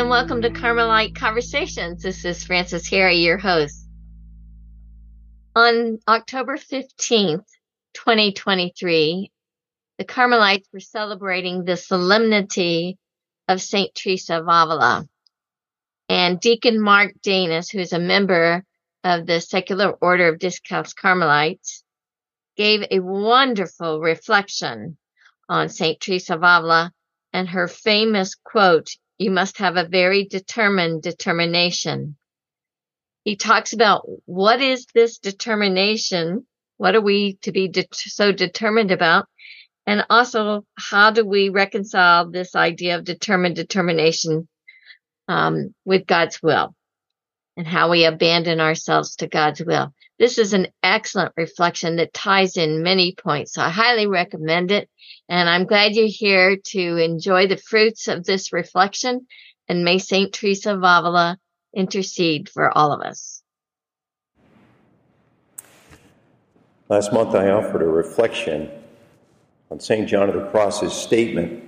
and welcome to Carmelite Conversations. This is Frances Harry, your host. On October 15th, 2023, the Carmelites were celebrating the solemnity of St. Teresa of Avila. And Deacon Mark Danis, who is a member of the Secular Order of Discalced Carmelites, gave a wonderful reflection on St. Teresa of Avila and her famous quote, you must have a very determined determination. He talks about what is this determination? What are we to be de- so determined about? And also, how do we reconcile this idea of determined determination um, with God's will and how we abandon ourselves to God's will? This is an excellent reflection that ties in many points. So I highly recommend it. And I'm glad you're here to enjoy the fruits of this reflection. And may St. Teresa of Avila intercede for all of us. Last month, I offered a reflection on St. John of the Cross's statement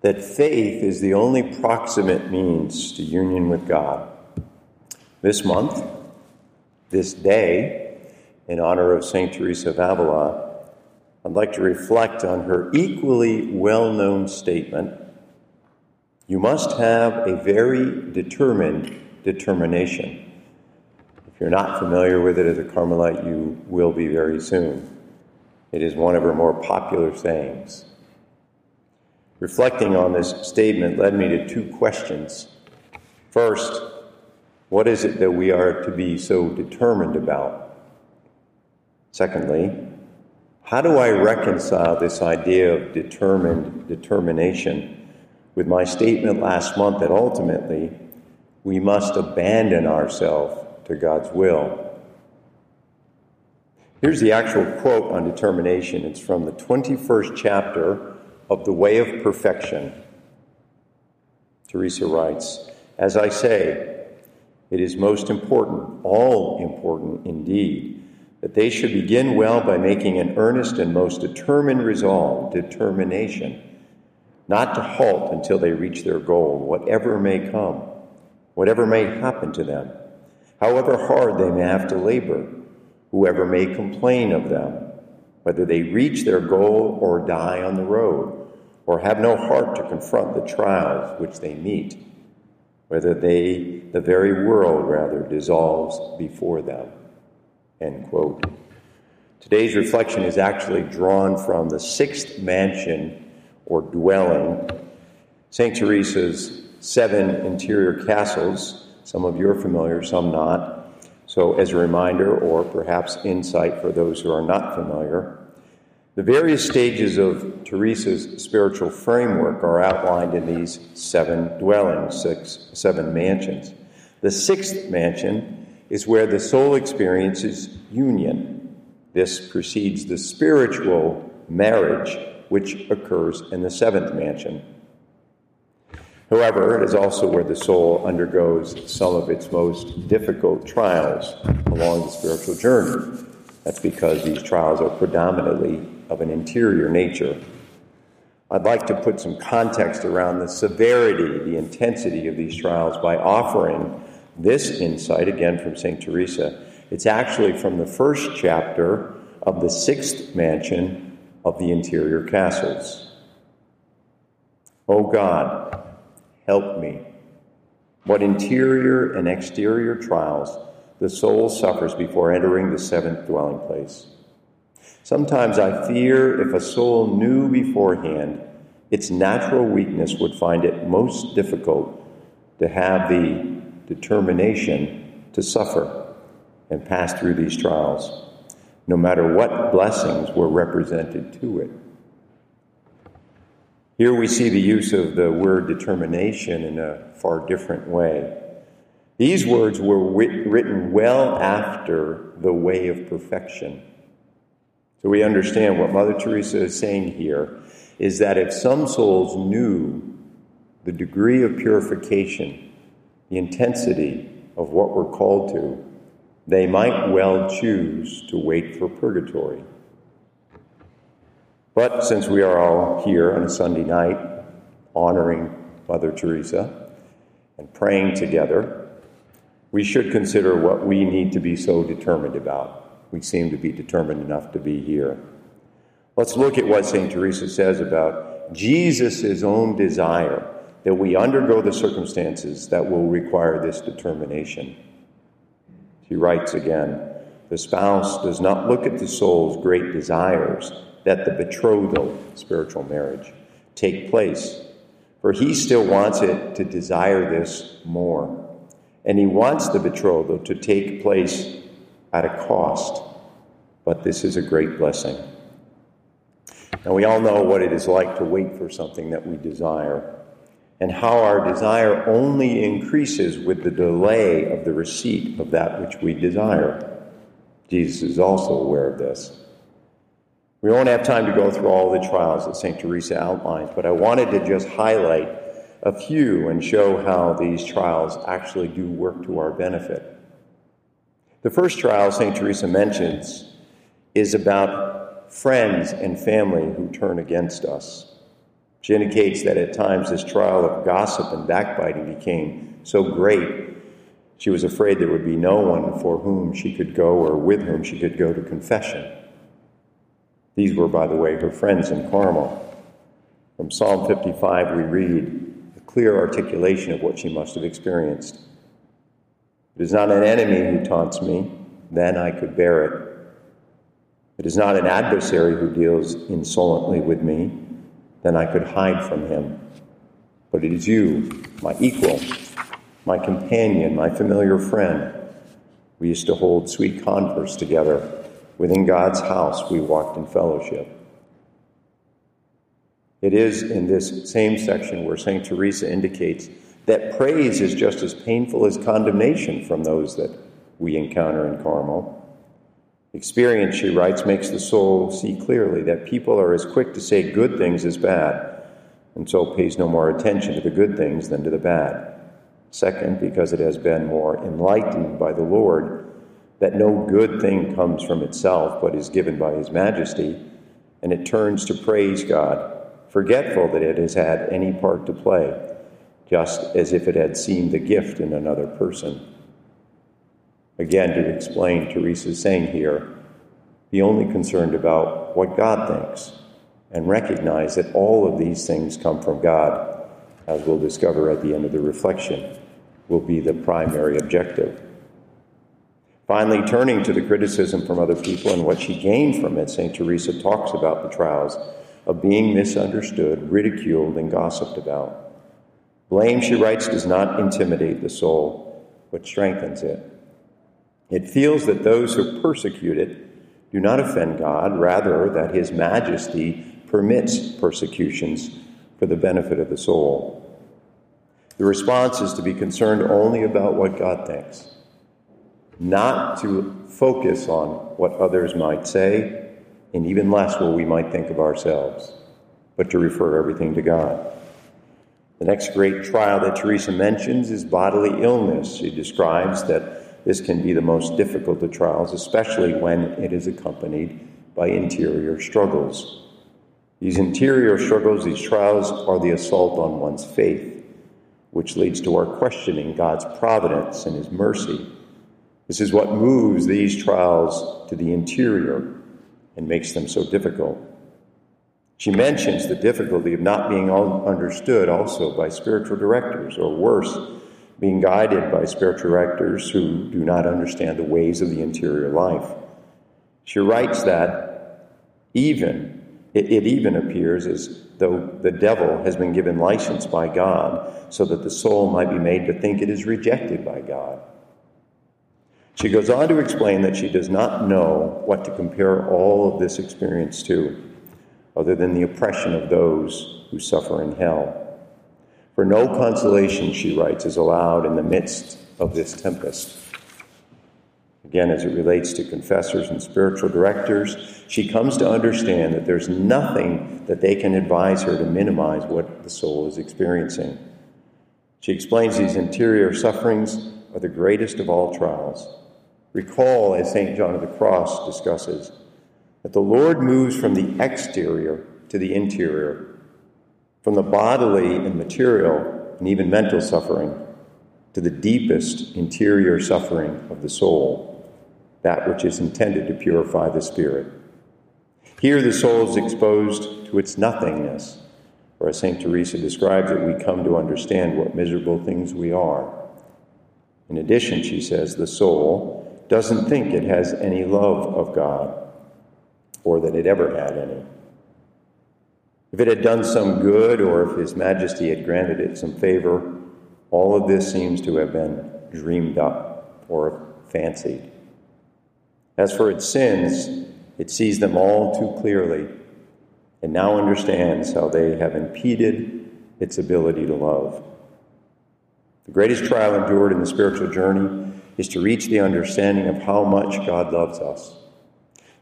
that faith is the only proximate means to union with God. This month, this day, in honor of St. Teresa of Avila, I'd like to reflect on her equally well known statement You must have a very determined determination. If you're not familiar with it as a Carmelite, you will be very soon. It is one of her more popular sayings. Reflecting on this statement led me to two questions. First, what is it that we are to be so determined about? Secondly, how do I reconcile this idea of determined determination with my statement last month that ultimately we must abandon ourselves to God's will? Here's the actual quote on determination. It's from the 21st chapter of The Way of Perfection. Teresa writes, As I say, it is most important, all important indeed, that they should begin well by making an earnest and most determined resolve, determination, not to halt until they reach their goal, whatever may come, whatever may happen to them, however hard they may have to labor, whoever may complain of them, whether they reach their goal or die on the road, or have no heart to confront the trials which they meet whether they, the very world rather, dissolves before them. End quote. Today's reflection is actually drawn from the sixth mansion or dwelling, St. Teresa's seven interior castles. Some of you are familiar, some not. So, as a reminder, or perhaps insight for those who are not familiar, the various stages of Teresa's spiritual framework are outlined in these seven dwellings, six, seven mansions. The sixth mansion is where the soul experiences union. This precedes the spiritual marriage which occurs in the seventh mansion. However, it is also where the soul undergoes some of its most difficult trials along the spiritual journey. That's because these trials are predominantly of an interior nature. I'd like to put some context around the severity, the intensity of these trials by offering this insight again from St. Teresa. It's actually from the first chapter of the sixth mansion of the interior castles. O oh God, help me. What interior and exterior trials the soul suffers before entering the seventh dwelling place. Sometimes I fear if a soul knew beforehand its natural weakness would find it most difficult to have the determination to suffer and pass through these trials, no matter what blessings were represented to it. Here we see the use of the word determination in a far different way. These words were written well after the way of perfection. So we understand what Mother Teresa is saying here is that if some souls knew the degree of purification, the intensity of what we're called to, they might well choose to wait for purgatory. But since we are all here on a Sunday night honoring Mother Teresa, and praying together, we should consider what we need to be so determined about. We seem to be determined enough to be here. Let's look at what St. Teresa says about Jesus' own desire that we undergo the circumstances that will require this determination. She writes again the spouse does not look at the soul's great desires that the betrothal, spiritual marriage, take place, for he still wants it to desire this more. And he wants the betrothal to take place at a cost. But this is a great blessing. And we all know what it is like to wait for something that we desire, and how our desire only increases with the delay of the receipt of that which we desire. Jesus is also aware of this. We won't have time to go through all the trials that St. Teresa outlines, but I wanted to just highlight a few and show how these trials actually do work to our benefit. The first trial St. Teresa mentions is about friends and family who turn against us. She indicates that at times this trial of gossip and backbiting became so great she was afraid there would be no one for whom she could go or with whom she could go to confession. These were, by the way, her friends in Carmel. From Psalm 55, we read a clear articulation of what she must have experienced. It is not an enemy who taunts me, then I could bear it. It is not an adversary who deals insolently with me, then I could hide from him. But it is you, my equal, my companion, my familiar friend. We used to hold sweet converse together. Within God's house, we walked in fellowship. It is in this same section where St. Teresa indicates that praise is just as painful as condemnation from those that we encounter in Carmel. Experience, she writes, makes the soul see clearly that people are as quick to say good things as bad, and so pays no more attention to the good things than to the bad. Second, because it has been more enlightened by the Lord that no good thing comes from itself, but is given by His majesty, and it turns to praise God, forgetful that it has had any part to play, just as if it had seen the gift in another person. Again, to explain Teresa's saying here, be only concerned about what God thinks and recognize that all of these things come from God as we'll discover at the end of the reflection, will be the primary objective. Finally, turning to the criticism from other people and what she gained from it, St. Teresa talks about the trials of being misunderstood, ridiculed, and gossiped about. Blame, she writes, does not intimidate the soul, but strengthens it. It feels that those who persecute it do not offend God, rather, that His majesty permits persecutions for the benefit of the soul. The response is to be concerned only about what God thinks, not to focus on what others might say, and even less what we might think of ourselves, but to refer everything to God. The next great trial that Teresa mentions is bodily illness. She describes that this can be the most difficult of trials, especially when it is accompanied by interior struggles. These interior struggles, these trials, are the assault on one's faith, which leads to our questioning God's providence and His mercy. This is what moves these trials to the interior and makes them so difficult. She mentions the difficulty of not being understood also by spiritual directors, or worse, being guided by spiritual directors who do not understand the ways of the interior life. She writes that even it, it even appears as though the devil has been given license by God so that the soul might be made to think it is rejected by God. She goes on to explain that she does not know what to compare all of this experience to, other than the oppression of those who suffer in hell. For no consolation, she writes, is allowed in the midst of this tempest. Again, as it relates to confessors and spiritual directors, she comes to understand that there's nothing that they can advise her to minimize what the soul is experiencing. She explains these interior sufferings are the greatest of all trials. Recall, as St. John of the Cross discusses, that the Lord moves from the exterior to the interior, from the bodily and material and even mental suffering to the deepest interior suffering of the soul, that which is intended to purify the spirit. Here, the soul is exposed to its nothingness, or as St. Teresa describes it, we come to understand what miserable things we are. In addition, she says, the soul doesn't think it has any love of God, or that it ever had any. If it had done some good, or if His Majesty had granted it some favor, all of this seems to have been dreamed up or fancied. As for its sins, it sees them all too clearly and now understands how they have impeded its ability to love. The greatest trial endured in the spiritual journey is to reach the understanding of how much God loves us,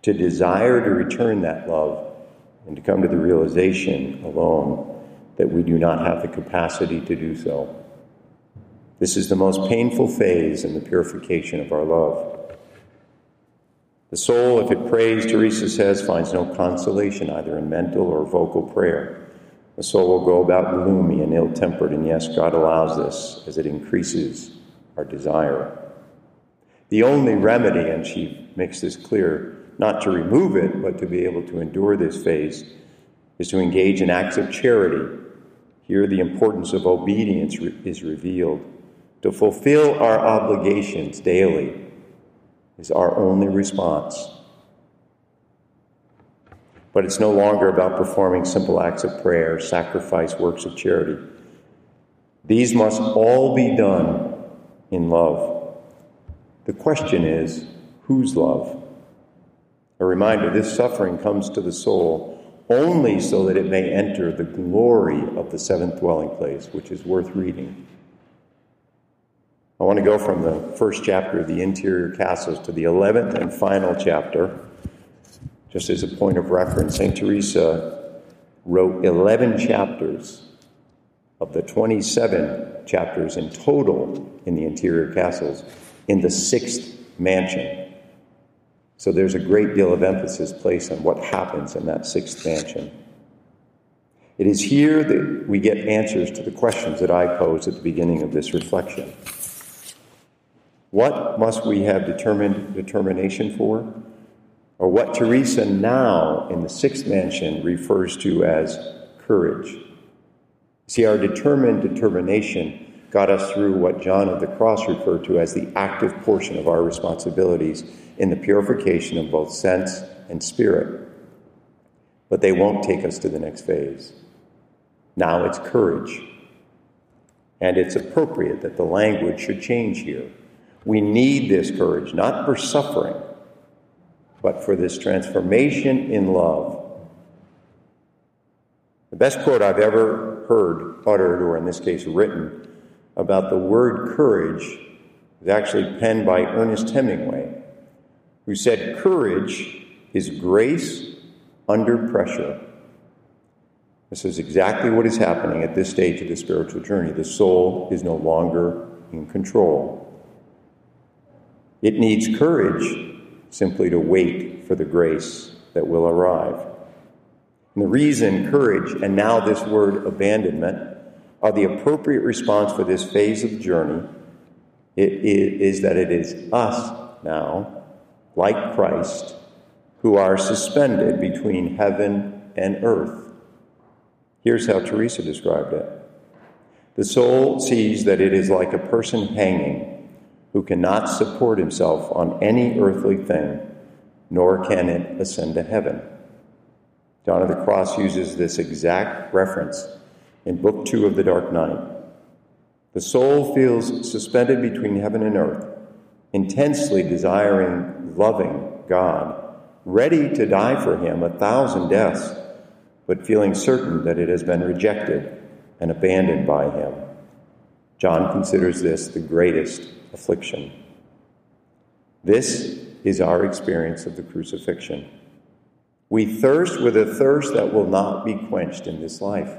to desire to return that love, and to come to the realization alone that we do not have the capacity to do so. This is the most painful phase in the purification of our love. The soul, if it prays, Teresa says, finds no consolation either in mental or vocal prayer. The soul will go about gloomy and ill tempered, and yes, God allows this as it increases our desire. The only remedy, and she makes this clear, not to remove it, but to be able to endure this phase, is to engage in acts of charity. Here, the importance of obedience is revealed. To fulfill our obligations daily is our only response. But it's no longer about performing simple acts of prayer, sacrifice, works of charity. These must all be done in love. The question is whose love? A reminder this suffering comes to the soul only so that it may enter the glory of the seventh dwelling place, which is worth reading. I want to go from the first chapter of the interior castles to the 11th and final chapter. Just as a point of reference, St. Teresa wrote 11 chapters of the 27 chapters in total in the interior castles in the sixth mansion. So there's a great deal of emphasis placed on what happens in that sixth mansion. It is here that we get answers to the questions that I posed at the beginning of this reflection. What must we have determined determination for? Or what Teresa now in the sixth mansion refers to as courage. See, our determined determination got us through what John of the Cross referred to as the active portion of our responsibilities in the purification of both sense and spirit. But they won't take us to the next phase. Now it's courage. And it's appropriate that the language should change here. We need this courage, not for suffering, but for this transformation in love. The best quote I've ever heard uttered, or in this case written, about the word courage is actually penned by Ernest Hemingway, who said, Courage is grace under pressure. This is exactly what is happening at this stage of the spiritual journey. The soul is no longer in control. It needs courage simply to wait for the grace that will arrive. And the reason courage and now this word abandonment are the appropriate response for this phase of the journey it is that it is us now, like Christ, who are suspended between heaven and earth. Here's how Teresa described it The soul sees that it is like a person hanging who cannot support himself on any earthly thing, nor can it ascend to heaven. John of the Cross uses this exact reference in Book Two of the Dark Night. The soul feels suspended between heaven and earth, intensely desiring, loving God, ready to die for him a thousand deaths, but feeling certain that it has been rejected and abandoned by him. John considers this the greatest affliction. This is our experience of the crucifixion. We thirst with a thirst that will not be quenched in this life.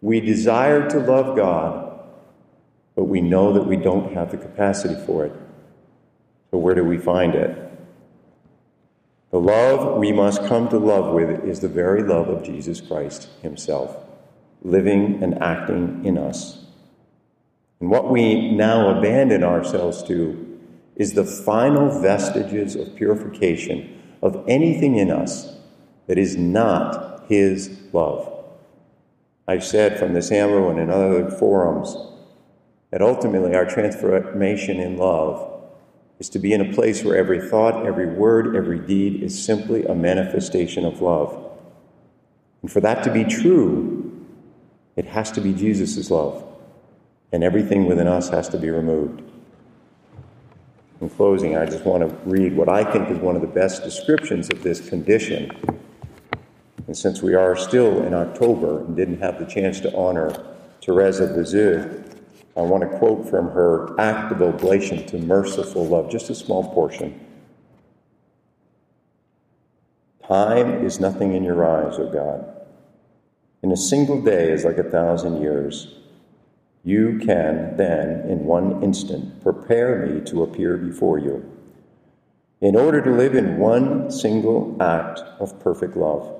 We desire to love God, but we know that we don't have the capacity for it. So, where do we find it? The love we must come to love with is the very love of Jesus Christ Himself, living and acting in us. And what we now abandon ourselves to is the final vestiges of purification of anything in us that is not His love. I've said from this ambo and in other forums that ultimately our transformation in love is to be in a place where every thought, every word, every deed is simply a manifestation of love. And for that to be true, it has to be Jesus' love. And everything within us has to be removed. In closing, I just want to read what I think is one of the best descriptions of this condition. And since we are still in October and didn't have the chance to honor Therese of I want to quote from her act of oblation to merciful love, just a small portion. Time is nothing in your eyes, O God. In a single day is like a thousand years. You can then, in one instant, prepare me to appear before you. In order to live in one single act of perfect love,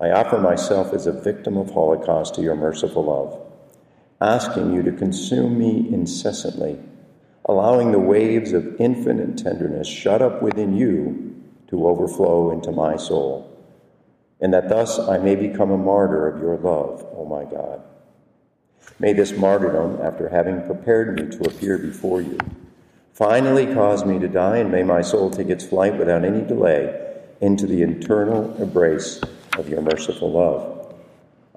I offer myself as a victim of Holocaust to your merciful love, asking you to consume me incessantly, allowing the waves of infinite tenderness shut up within you to overflow into my soul, and that thus I may become a martyr of your love, O my God. May this martyrdom, after having prepared me to appear before you, finally cause me to die, and may my soul take its flight without any delay into the eternal embrace of your merciful love.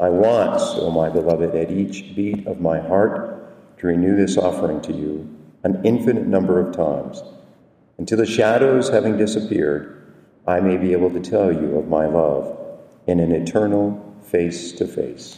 I want, O my beloved, at each beat of my heart to renew this offering to you an infinite number of times, until the shadows having disappeared, I may be able to tell you of my love in an eternal face to face.